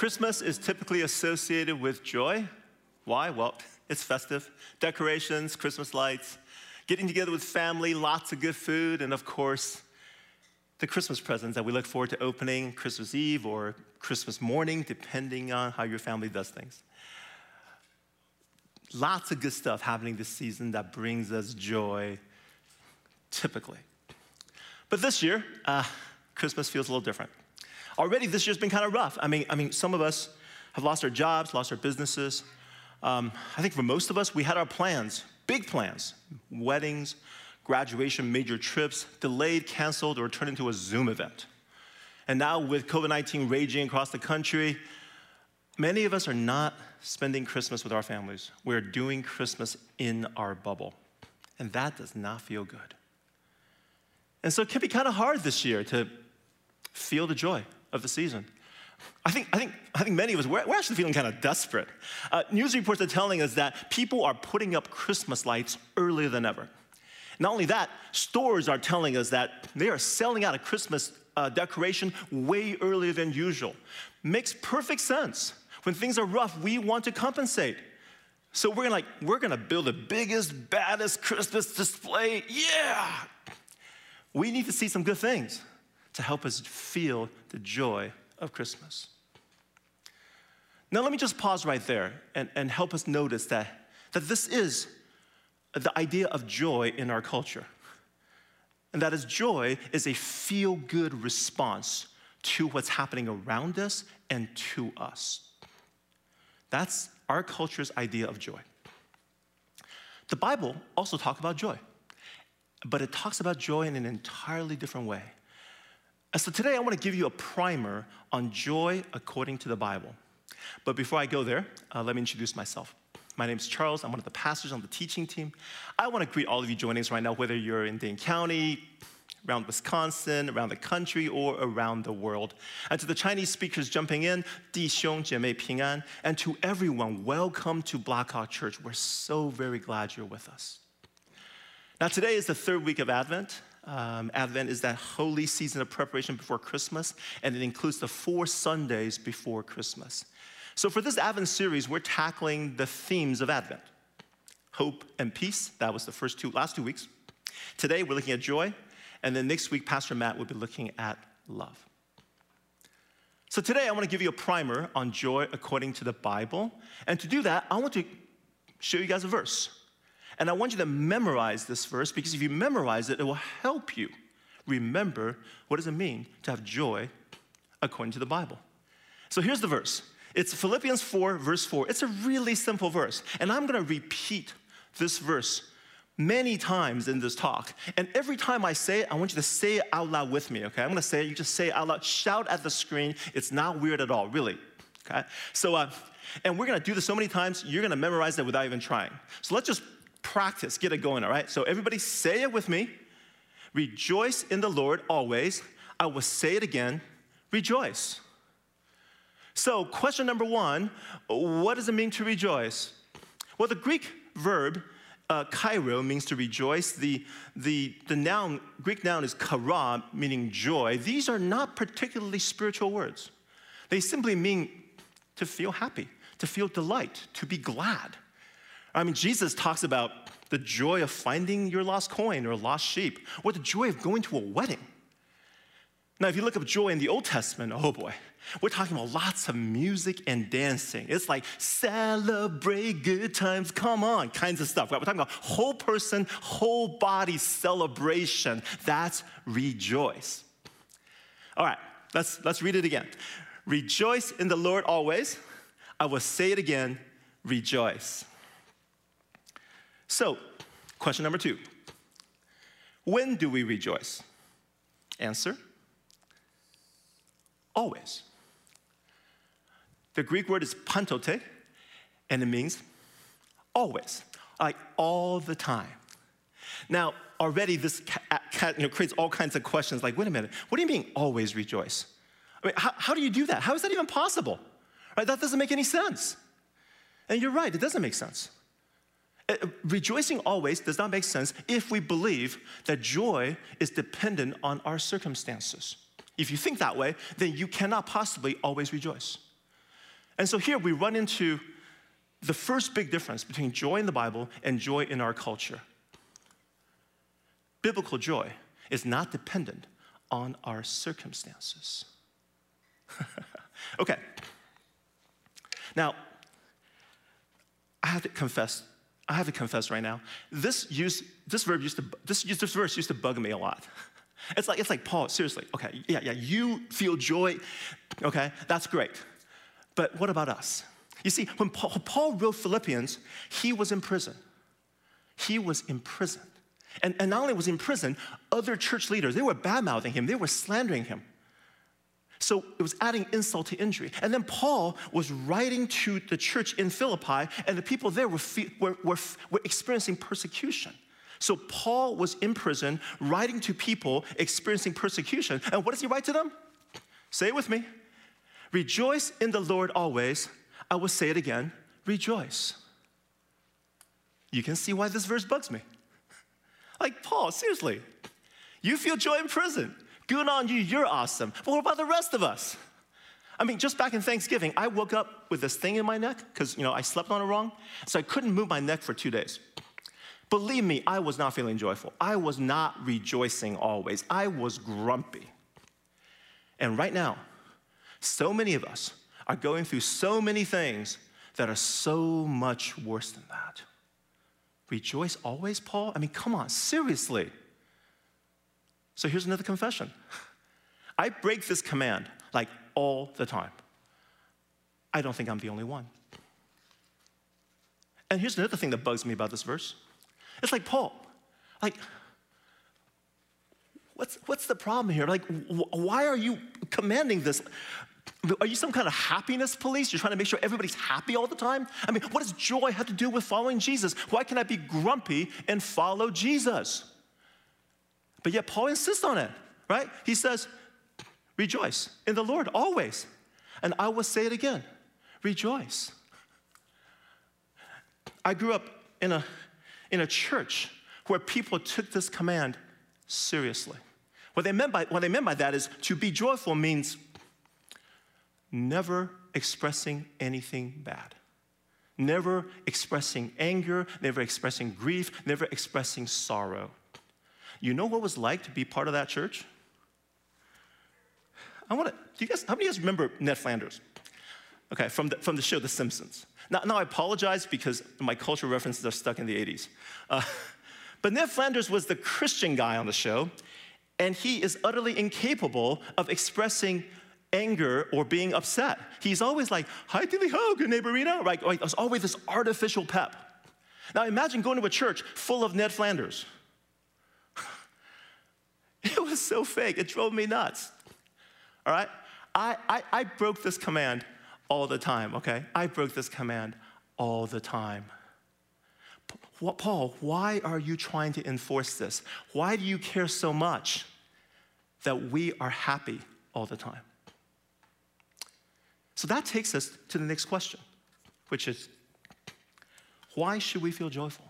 Christmas is typically associated with joy. Why? Well, it's festive. Decorations, Christmas lights, getting together with family, lots of good food, and of course, the Christmas presents that we look forward to opening Christmas Eve or Christmas morning, depending on how your family does things. Lots of good stuff happening this season that brings us joy, typically. But this year, uh, Christmas feels a little different. Already, this year's been kind of rough. I mean, I mean, some of us have lost our jobs, lost our businesses. Um, I think for most of us, we had our plans, big plans, weddings, graduation, major trips, delayed, canceled, or turned into a Zoom event. And now, with COVID 19 raging across the country, many of us are not spending Christmas with our families. We're doing Christmas in our bubble. And that does not feel good. And so it can be kind of hard this year to feel the joy of the season. I think, I think, I think many of us, we're, we're actually feeling kind of desperate. Uh, news reports are telling us that people are putting up Christmas lights earlier than ever. Not only that, stores are telling us that they are selling out a Christmas uh, decoration way earlier than usual. Makes perfect sense. When things are rough, we want to compensate. So we're gonna like, we're gonna build the biggest, baddest Christmas display. Yeah! We need to see some good things to help us feel the joy of Christmas. Now, let me just pause right there and, and help us notice that, that this is the idea of joy in our culture. And that is, joy is a feel good response to what's happening around us and to us. That's our culture's idea of joy. The Bible also talks about joy, but it talks about joy in an entirely different way. And so today I want to give you a primer on joy according to the Bible. But before I go there, uh, let me introduce myself. My name is Charles. I'm one of the pastors on the teaching team. I want to greet all of you joining us right now, whether you're in Dane County, around Wisconsin, around the country, or around the world. And to the Chinese speakers jumping in, 弟兄姐妹平安. And to everyone, welcome to Blackhawk Church. We're so very glad you're with us. Now, today is the third week of Advent. um, Advent is that holy season of preparation before Christmas, and it includes the four Sundays before Christmas. So, for this Advent series, we're tackling the themes of Advent hope and peace. That was the first two, last two weeks. Today, we're looking at joy, and then next week, Pastor Matt will be looking at love. So, today, I want to give you a primer on joy according to the Bible. And to do that, I want to show you guys a verse. And I want you to memorize this verse because if you memorize it, it will help you remember what does it mean to have joy according to the Bible. So here's the verse. It's Philippians 4, verse 4. It's a really simple verse. And I'm going to repeat this verse many times in this talk. And every time I say it, I want you to say it out loud with me, okay? I'm gonna say it, you just say it out loud, shout at the screen. It's not weird at all, really, okay? So, uh, and we're gonna do this so many times, you're gonna memorize it without even trying. So let's just practice, get it going, all right? So everybody say it with me. Rejoice in the Lord always. I will say it again rejoice. So, question number one what does it mean to rejoice? Well, the Greek verb uh, chairo means to rejoice. The, the, the noun, Greek noun is chara, meaning joy. These are not particularly spiritual words. They simply mean to feel happy, to feel delight, to be glad. I mean, Jesus talks about the joy of finding your lost coin or lost sheep, or the joy of going to a wedding. Now, if you look up joy in the Old Testament, oh boy, we're talking about lots of music and dancing. It's like celebrate good times, come on, kinds of stuff. We're talking about whole person, whole body celebration. That's rejoice. All right, let's, let's read it again. Rejoice in the Lord always. I will say it again rejoice. So, question number two When do we rejoice? Answer always. The Greek word is pantote, and it means always, like all the time. Now, already this you know, creates all kinds of questions like, wait a minute, what do you mean always rejoice? I mean, how, how do you do that? How is that even possible? Right? That doesn't make any sense. And you're right, it doesn't make sense. Uh, rejoicing always does not make sense if we believe that joy is dependent on our circumstances. If you think that way, then you cannot possibly always rejoice. And so here we run into the first big difference between joy in the Bible and joy in our culture. Biblical joy is not dependent on our circumstances. okay. Now, I have to confess, I have to confess right now, this, use, this, verb used to, this, this verse used to bug me a lot. It's like, it's like, Paul, seriously, okay, yeah, yeah, you feel joy, okay, that's great. But what about us? You see, when Paul, Paul wrote Philippians, he was in prison. He was in prison. And, and not only was he in prison, other church leaders, they were bad mouthing him, they were slandering him. So it was adding insult to injury. And then Paul was writing to the church in Philippi, and the people there were, were, were, were experiencing persecution. So Paul was in prison, writing to people experiencing persecution. And what does he write to them? Say it with me. Rejoice in the Lord always. I will say it again rejoice. You can see why this verse bugs me. Like, Paul, seriously, you feel joy in prison. Good on you, you're awesome. But what about the rest of us? I mean, just back in Thanksgiving, I woke up with this thing in my neck because, you know, I slept on it wrong. So I couldn't move my neck for two days. Believe me, I was not feeling joyful. I was not rejoicing always. I was grumpy. And right now, so many of us are going through so many things that are so much worse than that. Rejoice always, Paul? I mean, come on, seriously. So here's another confession I break this command like all the time. I don't think I'm the only one. And here's another thing that bugs me about this verse. It's like, Paul, like, what's, what's the problem here? Like, why are you commanding this? Are you some kind of happiness police? You're trying to make sure everybody's happy all the time? I mean, what does joy have to do with following Jesus? Why can I be grumpy and follow Jesus? But yet, Paul insists on it, right? He says, Rejoice in the Lord always. And I will say it again rejoice. I grew up in a, in a church where people took this command seriously. What they, meant by, what they meant by that is to be joyful means never expressing anything bad, never expressing anger, never expressing grief, never expressing sorrow. You know what it was like to be part of that church? I want to, do you guys, how many of you guys remember Ned Flanders? Okay, from the, from the show The Simpsons. Now, now I apologize because my cultural references are stuck in the 80s. Uh, but Ned Flanders was the Christian guy on the show, and he is utterly incapable of expressing anger or being upset. He's always like, hi, dilly ho, good neighborina, right? There's always this artificial pep. Now imagine going to a church full of Ned Flanders. it was so fake, it drove me nuts. All right? I, I, I broke this command all the time, okay? I broke this command all the time. Paul, why are you trying to enforce this? Why do you care so much that we are happy all the time? So that takes us to the next question, which is why should we feel joyful?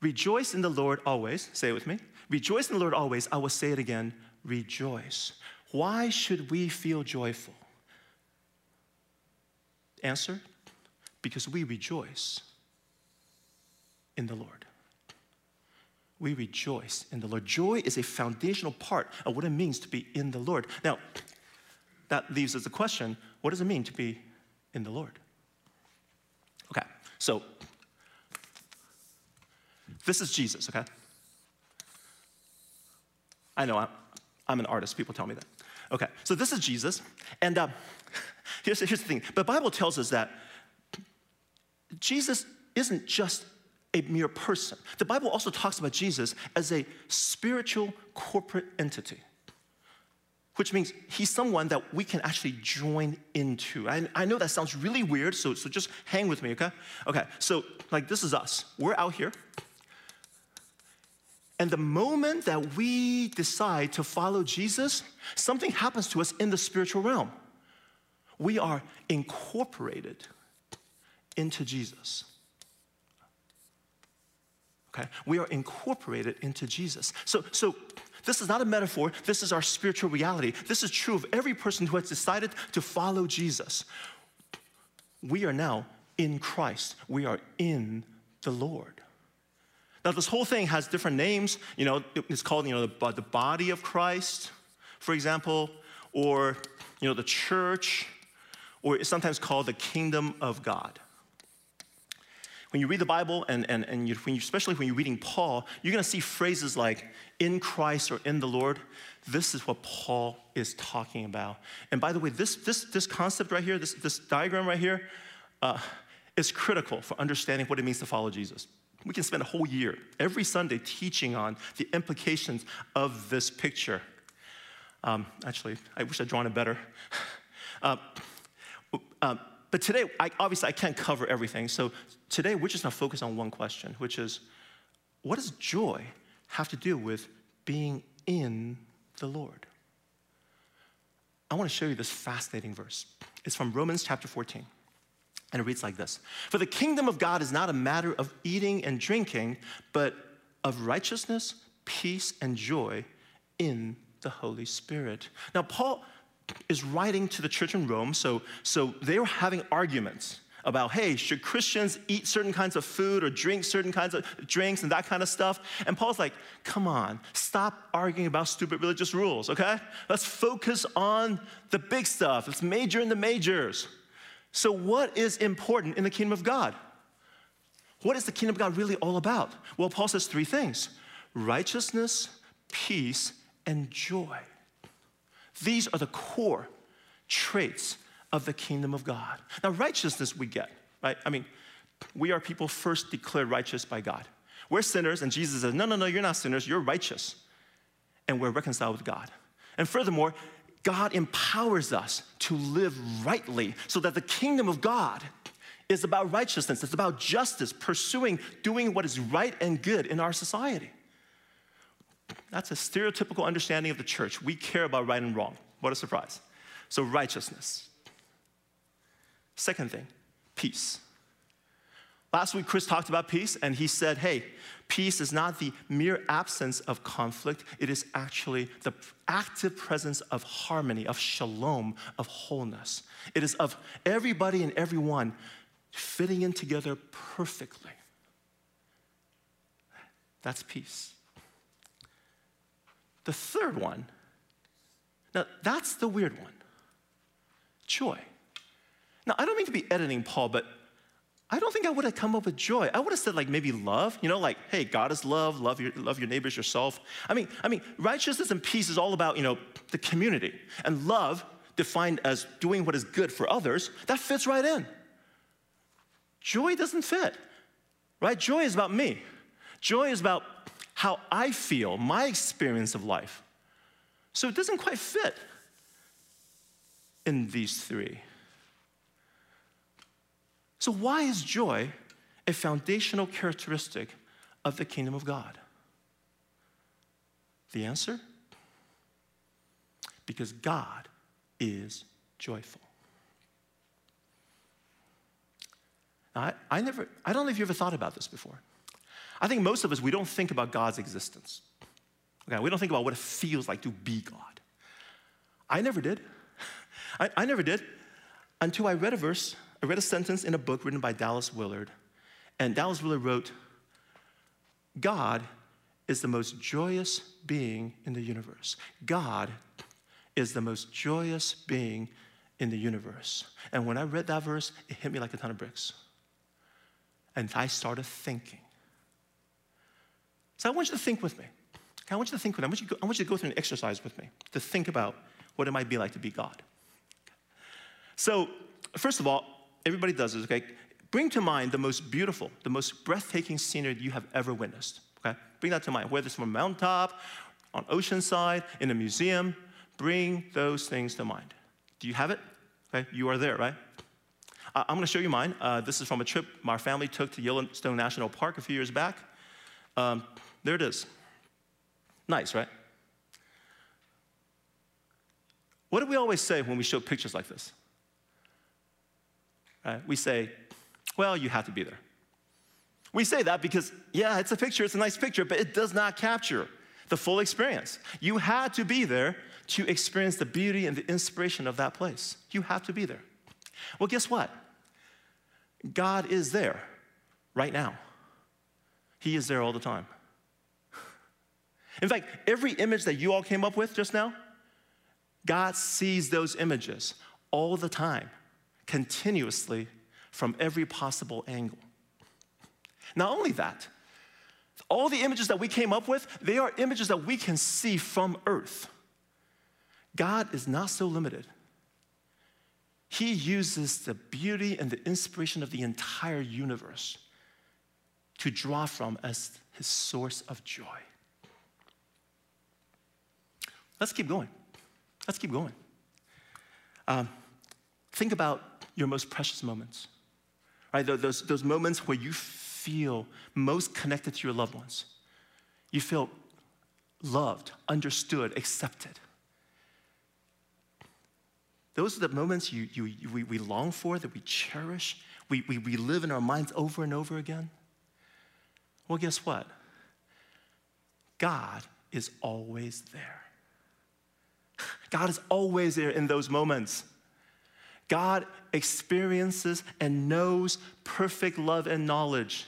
Rejoice in the Lord always. Say it with me. Rejoice in the Lord always. I will say it again. Rejoice. Why should we feel joyful? Answer because we rejoice in the Lord. We rejoice in the Lord. Joy is a foundational part of what it means to be in the Lord. Now, that leaves us the question what does it mean to be in the Lord? Okay, so this is Jesus, okay? I know I'm, I'm an artist, people tell me that. Okay, so this is Jesus, and uh, here's, here's the thing the Bible tells us that Jesus isn't just a mere person. The Bible also talks about Jesus as a spiritual corporate entity which means he's someone that we can actually join into. I, I know that sounds really weird, so, so just hang with me, okay? Okay, so like this is us. We're out here. And the moment that we decide to follow Jesus, something happens to us in the spiritual realm. We are incorporated into Jesus. Okay? We are incorporated into Jesus. So, so This is not a metaphor, this is our spiritual reality. This is true of every person who has decided to follow Jesus. We are now in Christ, we are in the Lord. Now, this whole thing has different names. You know, it's called, you know, the, the body of Christ, for example, or, you know, the church, or it's sometimes called the kingdom of God. When you read the Bible, and, and, and you, when you, especially when you're reading Paul, you're gonna see phrases like in Christ or in the Lord. This is what Paul is talking about. And by the way, this, this, this concept right here, this, this diagram right here, uh, is critical for understanding what it means to follow Jesus. We can spend a whole year, every Sunday, teaching on the implications of this picture. Um, actually, I wish I'd drawn it better. Uh, uh, but today, I, obviously, I can't cover everything. So today, we're just going to focus on one question, which is what does joy have to do with being in the Lord? I want to show you this fascinating verse. It's from Romans chapter 14. And it reads like this For the kingdom of God is not a matter of eating and drinking, but of righteousness, peace, and joy in the Holy Spirit. Now, Paul is writing to the church in Rome, so, so they were having arguments about, hey, should Christians eat certain kinds of food or drink certain kinds of drinks and that kind of stuff? And Paul's like, come on, stop arguing about stupid religious rules, okay? Let's focus on the big stuff. Let's major in the majors. So, what is important in the kingdom of God? What is the kingdom of God really all about? Well, Paul says three things righteousness, peace, and joy. These are the core traits of the kingdom of God. Now, righteousness we get, right? I mean, we are people first declared righteous by God. We're sinners, and Jesus says, No, no, no, you're not sinners, you're righteous. And we're reconciled with God. And furthermore, God empowers us to live rightly so that the kingdom of God is about righteousness, it's about justice, pursuing doing what is right and good in our society. That's a stereotypical understanding of the church. We care about right and wrong. What a surprise. So, righteousness. Second thing, peace. Last week, Chris talked about peace, and he said, hey, peace is not the mere absence of conflict, it is actually the active presence of harmony, of shalom, of wholeness. It is of everybody and everyone fitting in together perfectly. That's peace. The third one, now that's the weird one joy. Now, I don't mean to be editing Paul, but I don't think I would have come up with joy. I would have said like maybe love, you know, like, hey, God is love, love your, love your neighbors yourself. I mean, I mean, righteousness and peace is all about, you know, the community. And love, defined as doing what is good for others, that fits right in. Joy doesn't fit, right? Joy is about me. Joy is about how I feel, my experience of life. So it doesn't quite fit in these three. So, why is joy a foundational characteristic of the kingdom of God? The answer? Because God is joyful. Now, I, I, never, I don't know if you ever thought about this before. I think most of us, we don't think about God's existence. Okay, we don't think about what it feels like to be God. I never did. I, I never did until I read a verse I read a sentence in a book written by Dallas Willard, and Dallas Willard wrote, God is the most joyous being in the universe. God is the most joyous being in the universe. And when I read that verse, it hit me like a ton of bricks. And I started thinking. So I want you to think with me. I want you to think with me. I want you to go, I want you to go through an exercise with me to think about what it might be like to be God. So, first of all, everybody does this, okay? Bring to mind the most beautiful, the most breathtaking scenery you have ever witnessed, okay? Bring that to mind, whether it's from a mountaintop, on oceanside, in a museum, bring those things to mind. Do you have it? Okay, you are there, right? Uh, I'm gonna show you mine. Uh, this is from a trip my family took to Yellowstone National Park a few years back. Um, there it is. Nice, right? What do we always say when we show pictures like this? Right? We say, well, you have to be there. We say that because, yeah, it's a picture, it's a nice picture, but it does not capture the full experience. You had to be there to experience the beauty and the inspiration of that place. You have to be there. Well, guess what? God is there right now. He is there all the time. In fact, every image that you all came up with just now, God sees those images all the time, continuously, from every possible angle. Not only that, all the images that we came up with, they are images that we can see from earth. God is not so limited. He uses the beauty and the inspiration of the entire universe to draw from as his source of joy. Let's keep going. Let's keep going. Um, think about your most precious moments, right? Those, those moments where you feel most connected to your loved ones. You feel loved, understood, accepted. Those are the moments you, you, we, we long for, that we cherish, we, we relive in our minds over and over again. Well, guess what? God is always there. God is always there in those moments. God experiences and knows perfect love and knowledge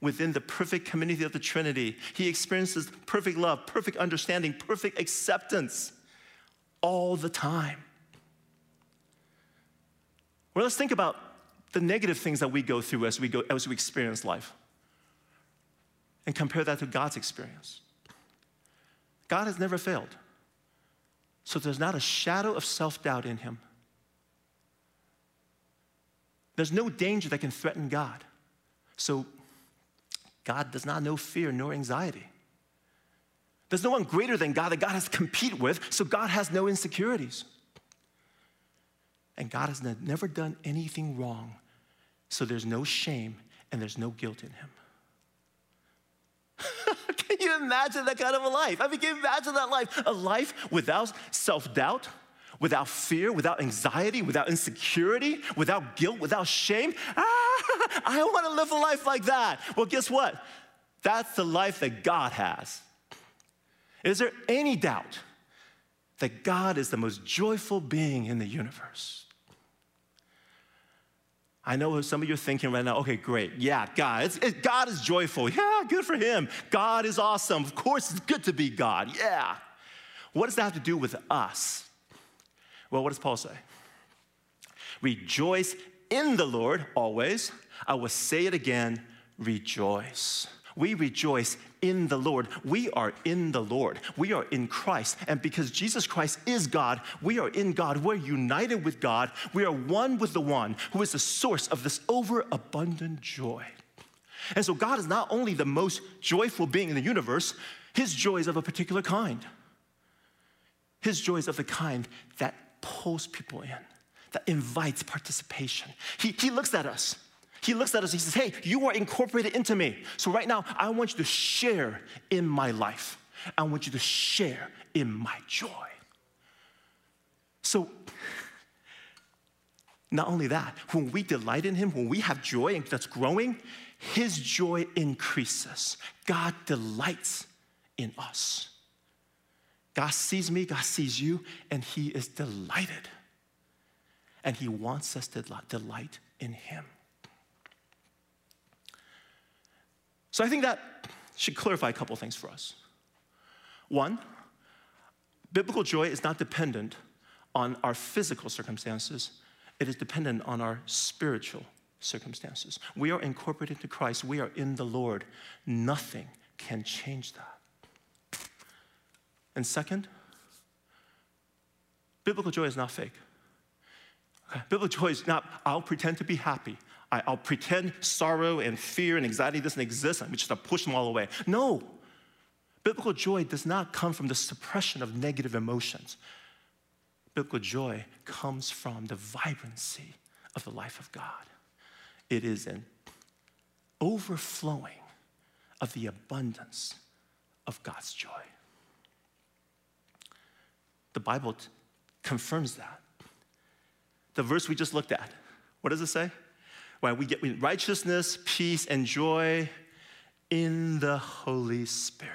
within the perfect community of the Trinity. He experiences perfect love, perfect understanding, perfect acceptance all the time. Well, let's think about the negative things that we go through as we, go, as we experience life and compare that to God's experience. God has never failed. So there's not a shadow of self doubt in him. There's no danger that can threaten God. So God does not know fear nor anxiety. There's no one greater than God that God has to compete with, so God has no insecurities. And God has never done anything wrong, so there's no shame and there's no guilt in him. can you imagine that kind of a life? I mean, can you imagine that life? A life without self doubt, without fear, without anxiety, without insecurity, without guilt, without shame. Ah, I want to live a life like that. Well, guess what? That's the life that God has. Is there any doubt that God is the most joyful being in the universe? I know some of you are thinking right now, okay, great. Yeah, God. It, God is joyful. Yeah, good for him. God is awesome. Of course, it's good to be God. Yeah. What does that have to do with us? Well, what does Paul say? Rejoice in the Lord always. I will say it again rejoice. We rejoice in the Lord. We are in the Lord. We are in Christ. And because Jesus Christ is God, we are in God. We're united with God. We are one with the one who is the source of this overabundant joy. And so, God is not only the most joyful being in the universe, his joy is of a particular kind. His joy is of the kind that pulls people in, that invites participation. He, he looks at us. He looks at us, he says, Hey, you are incorporated into me. So right now, I want you to share in my life. I want you to share in my joy. So, not only that, when we delight in Him, when we have joy and that's growing, His joy increases. God delights in us. God sees me, God sees you, and He is delighted. And He wants us to delight in Him. So I think that should clarify a couple things for us. One, biblical joy is not dependent on our physical circumstances, it is dependent on our spiritual circumstances. We are incorporated into Christ, we are in the Lord. Nothing can change that. And second, biblical joy is not fake. Biblical joy is not, I'll pretend to be happy. I, will pretend sorrow and fear and anxiety doesn't exist I'm just gonna push them all away. No. Biblical joy does not come from the suppression of negative emotions. Biblical joy comes from the vibrancy of the life of God. It is an overflowing of the abundance of God's joy. The Bible confirms that. The verse we just looked at, what does it say? Well, we get righteousness, peace, and joy in the Holy Spirit.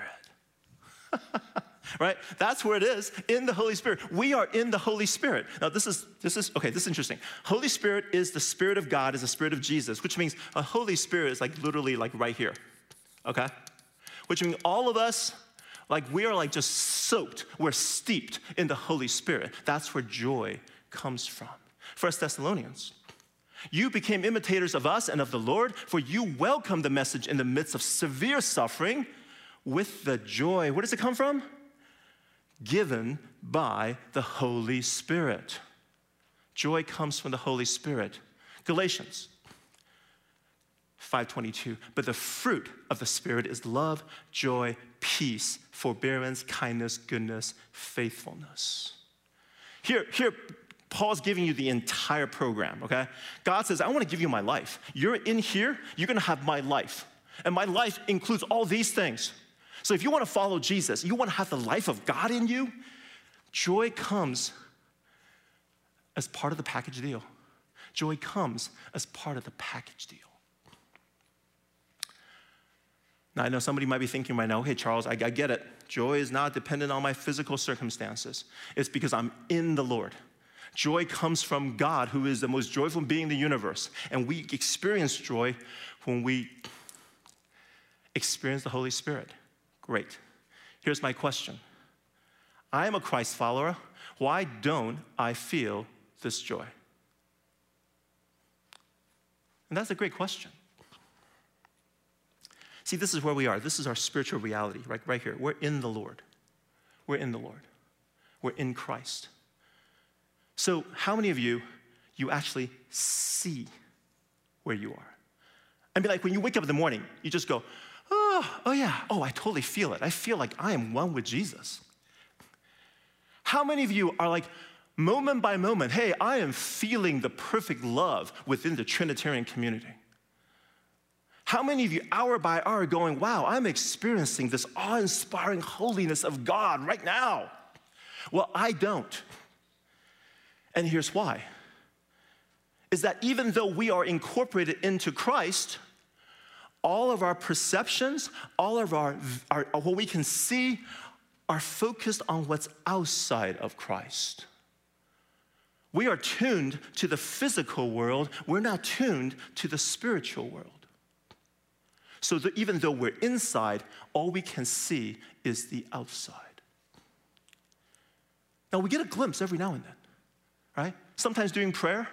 right? That's where it is in the Holy Spirit. We are in the Holy Spirit. Now, this is this is okay. This is interesting. Holy Spirit is the Spirit of God, is the Spirit of Jesus, which means a Holy Spirit is like literally like right here. Okay, which means all of us, like we are like just soaked. We're steeped in the Holy Spirit. That's where joy comes from. First Thessalonians. You became imitators of us and of the Lord, for you welcomed the message in the midst of severe suffering with the joy. Where does it come from? given by the Holy Spirit. Joy comes from the Holy Spirit. Galatians 5:22 But the fruit of the spirit is love, joy, peace, forbearance, kindness, goodness, faithfulness. Here here Paul's giving you the entire program, okay? God says, I want to give you my life. You're in here, you're going to have my life. And my life includes all these things. So if you want to follow Jesus, you want to have the life of God in you, joy comes as part of the package deal. Joy comes as part of the package deal. Now, I know somebody might be thinking right now, hey, Charles, I, I get it. Joy is not dependent on my physical circumstances, it's because I'm in the Lord. Joy comes from God, who is the most joyful being in the universe. And we experience joy when we experience the Holy Spirit. Great. Here's my question I am a Christ follower. Why don't I feel this joy? And that's a great question. See, this is where we are. This is our spiritual reality, right, right here. We're in the Lord. We're in the Lord. We're in Christ. So, how many of you, you actually see where you are? I mean, like when you wake up in the morning, you just go, oh, oh yeah, oh, I totally feel it. I feel like I am one with Jesus. How many of you are like, moment by moment, hey, I am feeling the perfect love within the Trinitarian community? How many of you, hour by hour, going, wow, I'm experiencing this awe inspiring holiness of God right now? Well, I don't. And here's why is that even though we are incorporated into Christ, all of our perceptions, all of our, our, what we can see, are focused on what's outside of Christ. We are tuned to the physical world, we're not tuned to the spiritual world. So that even though we're inside, all we can see is the outside. Now, we get a glimpse every now and then, right? Sometimes during prayer,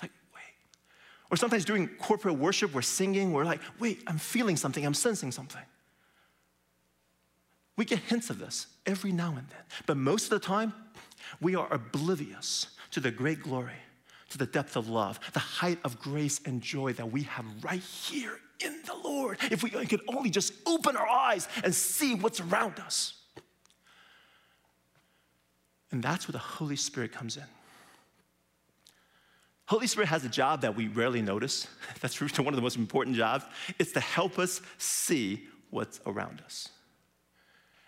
like, wait. or sometimes during corporate worship, we're singing, we're like, wait, I'm feeling something, I'm sensing something. We get hints of this every now and then. But most of the time, we are oblivious to the great glory, to the depth of love, the height of grace and joy that we have right here in the Lord. If we could only just open our eyes and see what's around us. And that's where the Holy Spirit comes in. Holy Spirit has a job that we rarely notice. That's one of the most important jobs. It's to help us see what's around us.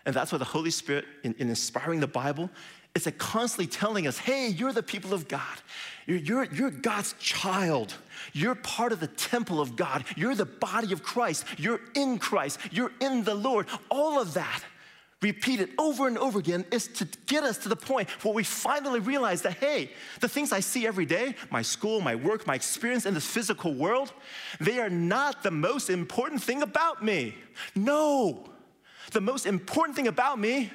And that's why the Holy Spirit, in, in inspiring the Bible, is a constantly telling us, hey, you're the people of God. You're, you're, you're God's child. You're part of the temple of God. You're the body of Christ. You're in Christ. You're in the Lord. All of that repeated over and over again is to get us to the point where we finally realize that, hey, the things I see every day, my school, my work, my experience in this physical world, they are not the most important thing about me. No. The most important thing about me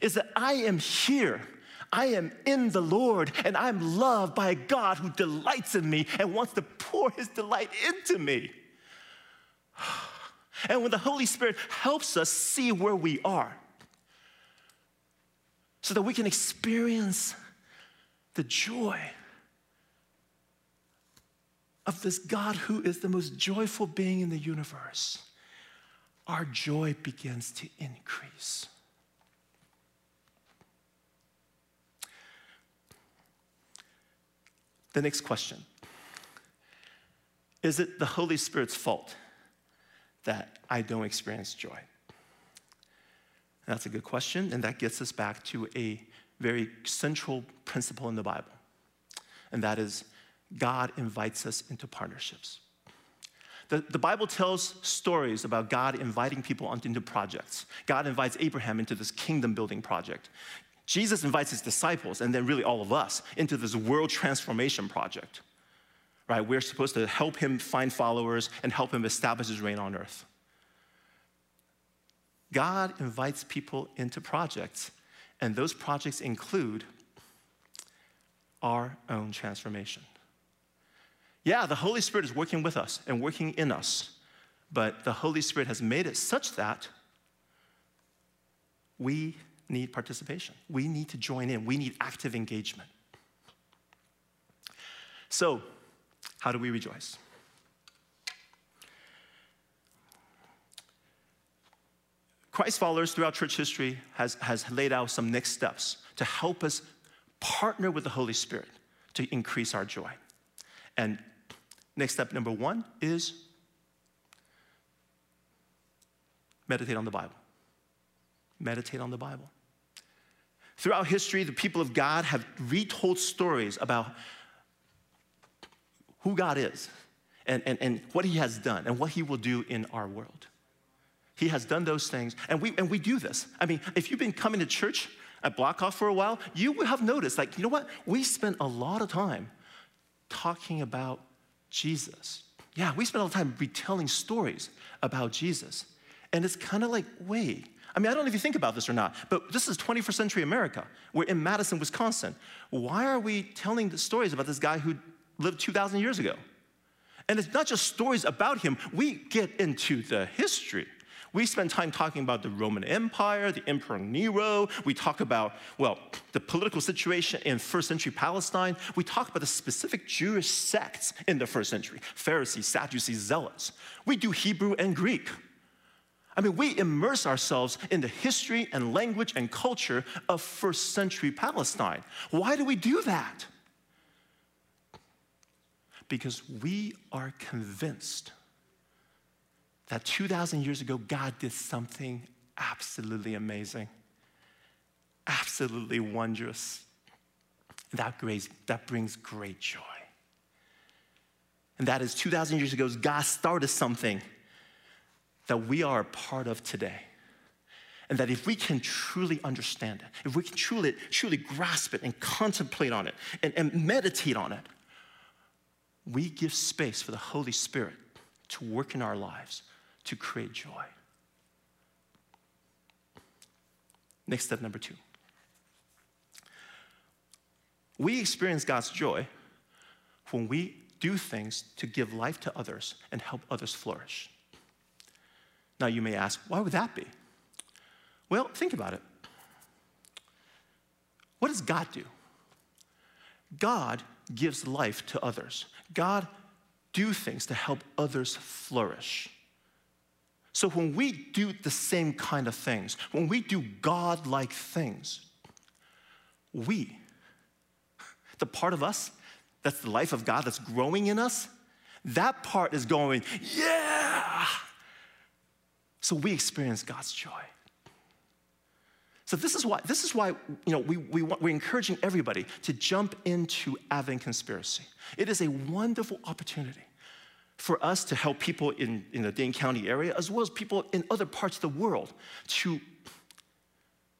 is that I am here. I am in the Lord and I'm loved by a God who delights in me and wants to pour his delight into me. And when the Holy Spirit helps us see where we are, so that we can experience the joy of this God who is the most joyful being in the universe, our joy begins to increase. The next question Is it the Holy Spirit's fault that I don't experience joy? That's a good question, and that gets us back to a very central principle in the Bible, and that is God invites us into partnerships. The, the Bible tells stories about God inviting people into projects. God invites Abraham into this kingdom building project. Jesus invites his disciples, and then really all of us, into this world transformation project. Right? We're supposed to help him find followers and help him establish his reign on earth. God invites people into projects, and those projects include our own transformation. Yeah, the Holy Spirit is working with us and working in us, but the Holy Spirit has made it such that we need participation. We need to join in, we need active engagement. So, how do we rejoice? Christ followers throughout church history has, has laid out some next steps to help us partner with the Holy Spirit to increase our joy. And next step number one is meditate on the Bible. Meditate on the Bible. Throughout history, the people of God have retold stories about who God is and, and, and what He has done and what He will do in our world. He has done those things, and we, and we do this. I mean, if you've been coming to church at Blackhawk for a while, you would have noticed, like, you know what? We spend a lot of time talking about Jesus. Yeah, we spend a lot of time retelling stories about Jesus. And it's kind of like, wait, I mean, I don't know if you think about this or not, but this is 21st century America. We're in Madison, Wisconsin. Why are we telling the stories about this guy who lived 2,000 years ago? And it's not just stories about him, we get into the history. We spend time talking about the Roman Empire, the Emperor Nero. We talk about, well, the political situation in first century Palestine. We talk about the specific Jewish sects in the first century Pharisees, Sadducees, Zealots. We do Hebrew and Greek. I mean, we immerse ourselves in the history and language and culture of first century Palestine. Why do we do that? Because we are convinced that 2,000 years ago, God did something absolutely amazing, absolutely wondrous. That, grace, that brings great joy. And that is 2,000 years ago, God started something that we are a part of today. And that if we can truly understand it, if we can truly, truly grasp it and contemplate on it and, and meditate on it, we give space for the Holy Spirit to work in our lives to create joy. Next step number two. We experience God's joy when we do things to give life to others and help others flourish. Now, you may ask, why would that be? Well, think about it. What does God do? God gives life to others. God do things to help others flourish. So when we do the same kind of things, when we do God like things, we, the part of us that's the life of God that's growing in us, that part is going, yeah. So we experience God's joy. So this is why, this is why you know, we, we, we're encouraging everybody to jump into Advent Conspiracy. It is a wonderful opportunity for us to help people in, in the Dane County area, as well as people in other parts of the world, to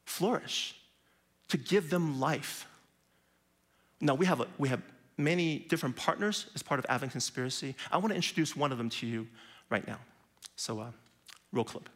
flourish, to give them life. Now, we have, a, we have many different partners as part of Advent Conspiracy. I want to introduce one of them to you right now. So, uh, roll clip.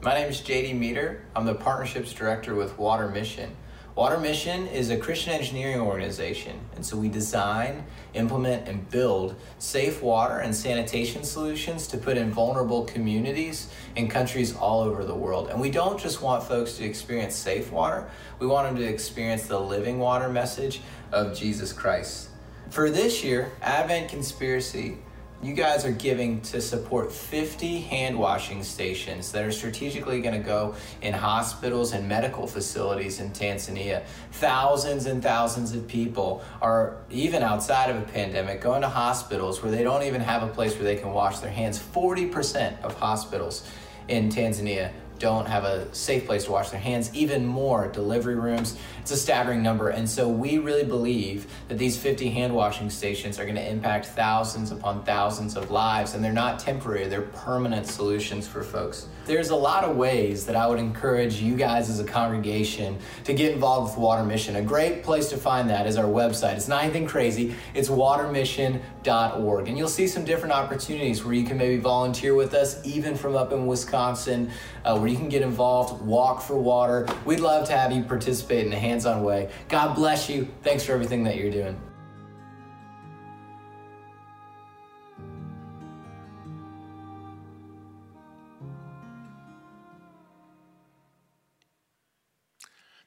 My name is JD Meter. I'm the Partnerships Director with Water Mission. Water Mission is a Christian engineering organization, and so we design, implement, and build safe water and sanitation solutions to put in vulnerable communities in countries all over the world. And we don't just want folks to experience safe water, we want them to experience the living water message of Jesus Christ. For this year, Advent Conspiracy you guys are giving to support 50 hand washing stations that are strategically going to go in hospitals and medical facilities in Tanzania. Thousands and thousands of people are, even outside of a pandemic, going to hospitals where they don't even have a place where they can wash their hands. 40% of hospitals in Tanzania don't have a safe place to wash their hands, even more delivery rooms. It's a staggering number. And so we really believe that these 50 hand washing stations are going to impact thousands upon thousands of lives. And they're not temporary, they're permanent solutions for folks. There's a lot of ways that I would encourage you guys as a congregation to get involved with Water Mission. A great place to find that is our website. It's not anything crazy, it's watermission.org. And you'll see some different opportunities where you can maybe volunteer with us, even from up in Wisconsin, uh, where you can get involved, walk for water. We'd love to have you participate in a hands on way. God bless you. Thanks for everything that you're doing.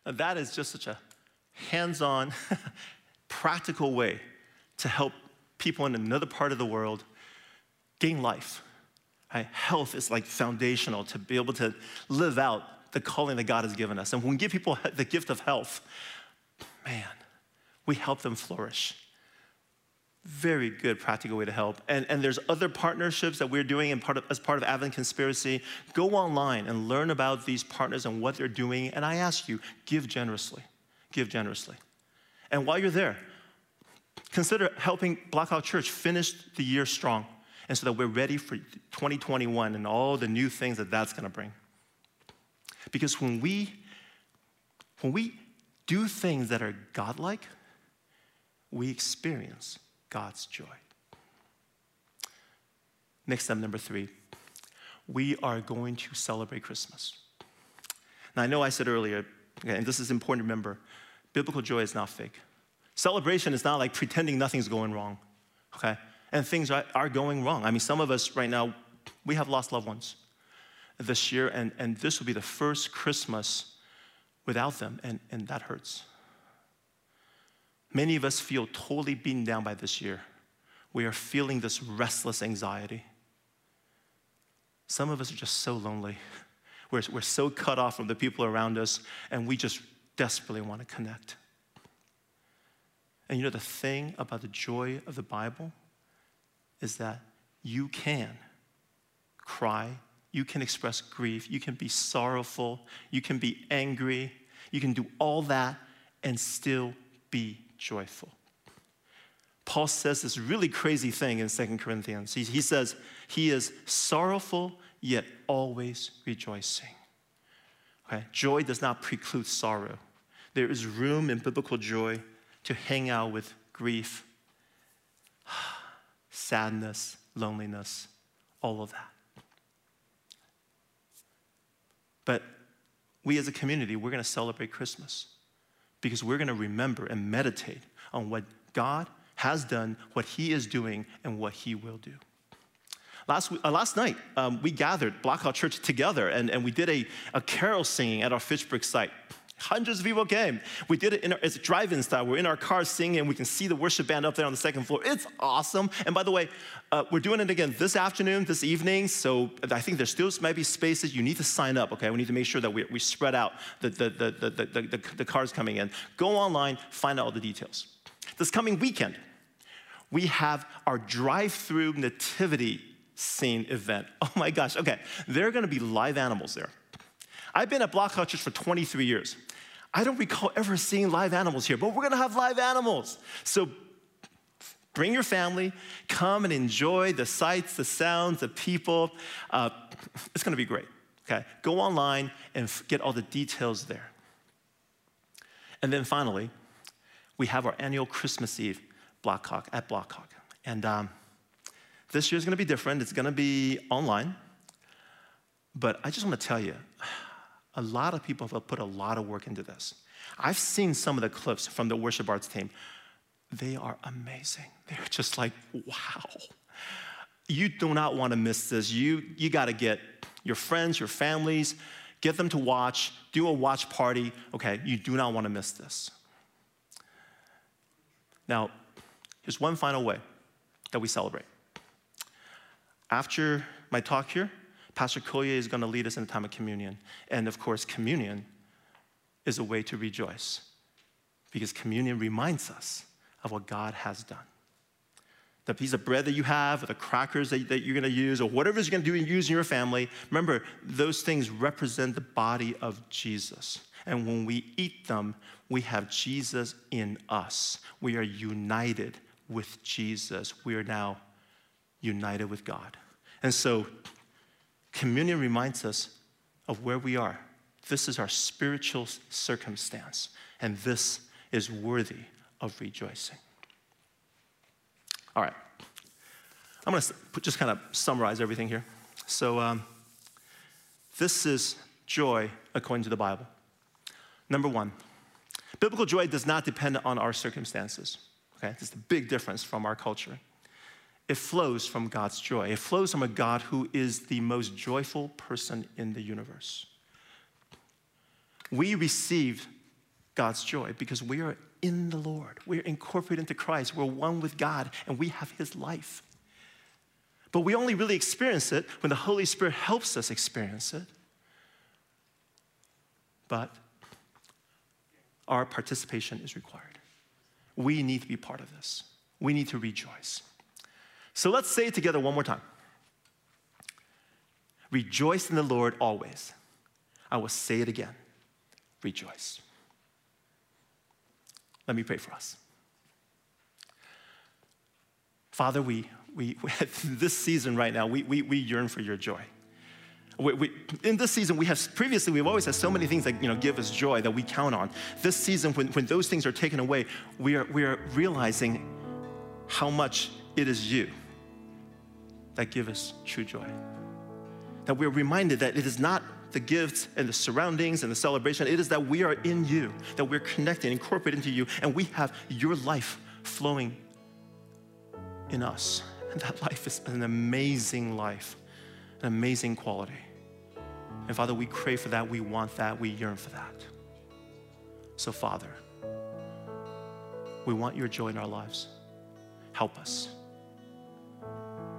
Now, that is just such a hands on, practical way to help people in another part of the world gain life. Right? Health is like foundational to be able to live out the calling that God has given us. And when we give people the gift of health, man, we help them flourish. Very good practical way to help. And, and there's other partnerships that we're doing part of, as part of Advent Conspiracy. Go online and learn about these partners and what they're doing. And I ask you, give generously. Give generously. And while you're there, consider helping Blackhawk Church finish the year strong and so that we're ready for 2021 and all the new things that that's going to bring. Because when we when we do things that are godlike, we experience God's joy. Next step number 3. We are going to celebrate Christmas. Now I know I said earlier, okay, and this is important to remember, biblical joy is not fake. Celebration is not like pretending nothing's going wrong. Okay? and things are, are going wrong. I mean, some of us right now, we have lost loved ones this year, and, and this will be the first Christmas without them, and, and that hurts. Many of us feel totally beaten down by this year. We are feeling this restless anxiety. Some of us are just so lonely. We're, we're so cut off from the people around us, and we just desperately want to connect. And you know the thing about the joy of the Bible? is that you can cry, you can express grief, you can be sorrowful, you can be angry, you can do all that and still be joyful. Paul says this really crazy thing in 2 Corinthians. He, he says, He is sorrowful, yet always rejoicing. Okay? Joy does not preclude sorrow. There is room in biblical joy to hang out with grief sadness, loneliness, all of that. But we as a community, we're going to celebrate Christmas because we're going to remember and meditate on what God has done, what He is doing, and what He will do. Last, uh, last night, um, we gathered Blackhawk Church together and, and we did a, a carol singing at our Fitchburg site. Hundreds of people came. We did it in our, it's drive-in style. We're in our cars singing, we can see the worship band up there on the second floor. It's awesome. And by the way, uh, we're doing it again this afternoon, this evening. So I think there still might be spaces. You need to sign up. Okay, we need to make sure that we, we spread out the the, the, the, the, the, the cars coming in. Go online, find out all the details. This coming weekend, we have our drive-through nativity scene event. Oh my gosh. Okay, there are going to be live animals there. I've been at Blackhawk Church for 23 years. I don't recall ever seeing live animals here, but we're gonna have live animals. So bring your family, come and enjoy the sights, the sounds, the people. Uh, it's gonna be great, okay? Go online and get all the details there. And then finally, we have our annual Christmas Eve Blackhawk at Blackhawk. And um, this year is gonna be different, it's gonna be online. But I just wanna tell you, a lot of people have put a lot of work into this. I've seen some of the clips from the worship arts team. They are amazing. They're just like, wow. You do not want to miss this. You, you got to get your friends, your families, get them to watch, do a watch party. Okay, you do not want to miss this. Now, here's one final way that we celebrate. After my talk here, Pastor Collier is going to lead us in a time of communion. And of course, communion is a way to rejoice because communion reminds us of what God has done. the piece of bread that you have, or the crackers that, that you're gonna use, or whatever you're gonna do and use in your family, remember, those things represent the body of Jesus. And when we eat them, we have Jesus in us. We are united with Jesus. We are now united with God. And so, communion reminds us of where we are. This is our spiritual circumstance, and this is worthy of rejoicing. All right. I'm going to just kind of summarize everything here. So, um, this is joy according to the Bible. Number one, biblical joy does not depend on our circumstances. Okay, this is the big difference from our culture. It flows from God's joy. It flows from a God who is the most joyful person in the universe. We receive God's joy because we are in the Lord. We're incorporated into Christ. We're one with God and we have His life. But we only really experience it when the Holy Spirit helps us experience it. But our participation is required. We need to be part of this. We need to rejoice. So let's say it together one more time. Rejoice in the Lord always. I will say it again. Rejoice. Let me pray for us. Father, we, we, this season right now, we, we, we yearn for your joy. We, we, in this season, we have previously we've always had so many things that you know give us joy that we count on. This season, when, when those things are taken away, we are we are realizing how much it is you that give us true joy. That we're reminded that it is not the gifts and the surroundings and the celebration. It is that we are in you, that we're connected, incorporated into you, and we have your life flowing in us. And that life is an amazing life, an amazing quality. And Father, we crave for that, we want that, we yearn for that. So, Father, we want your joy in our lives. Help us.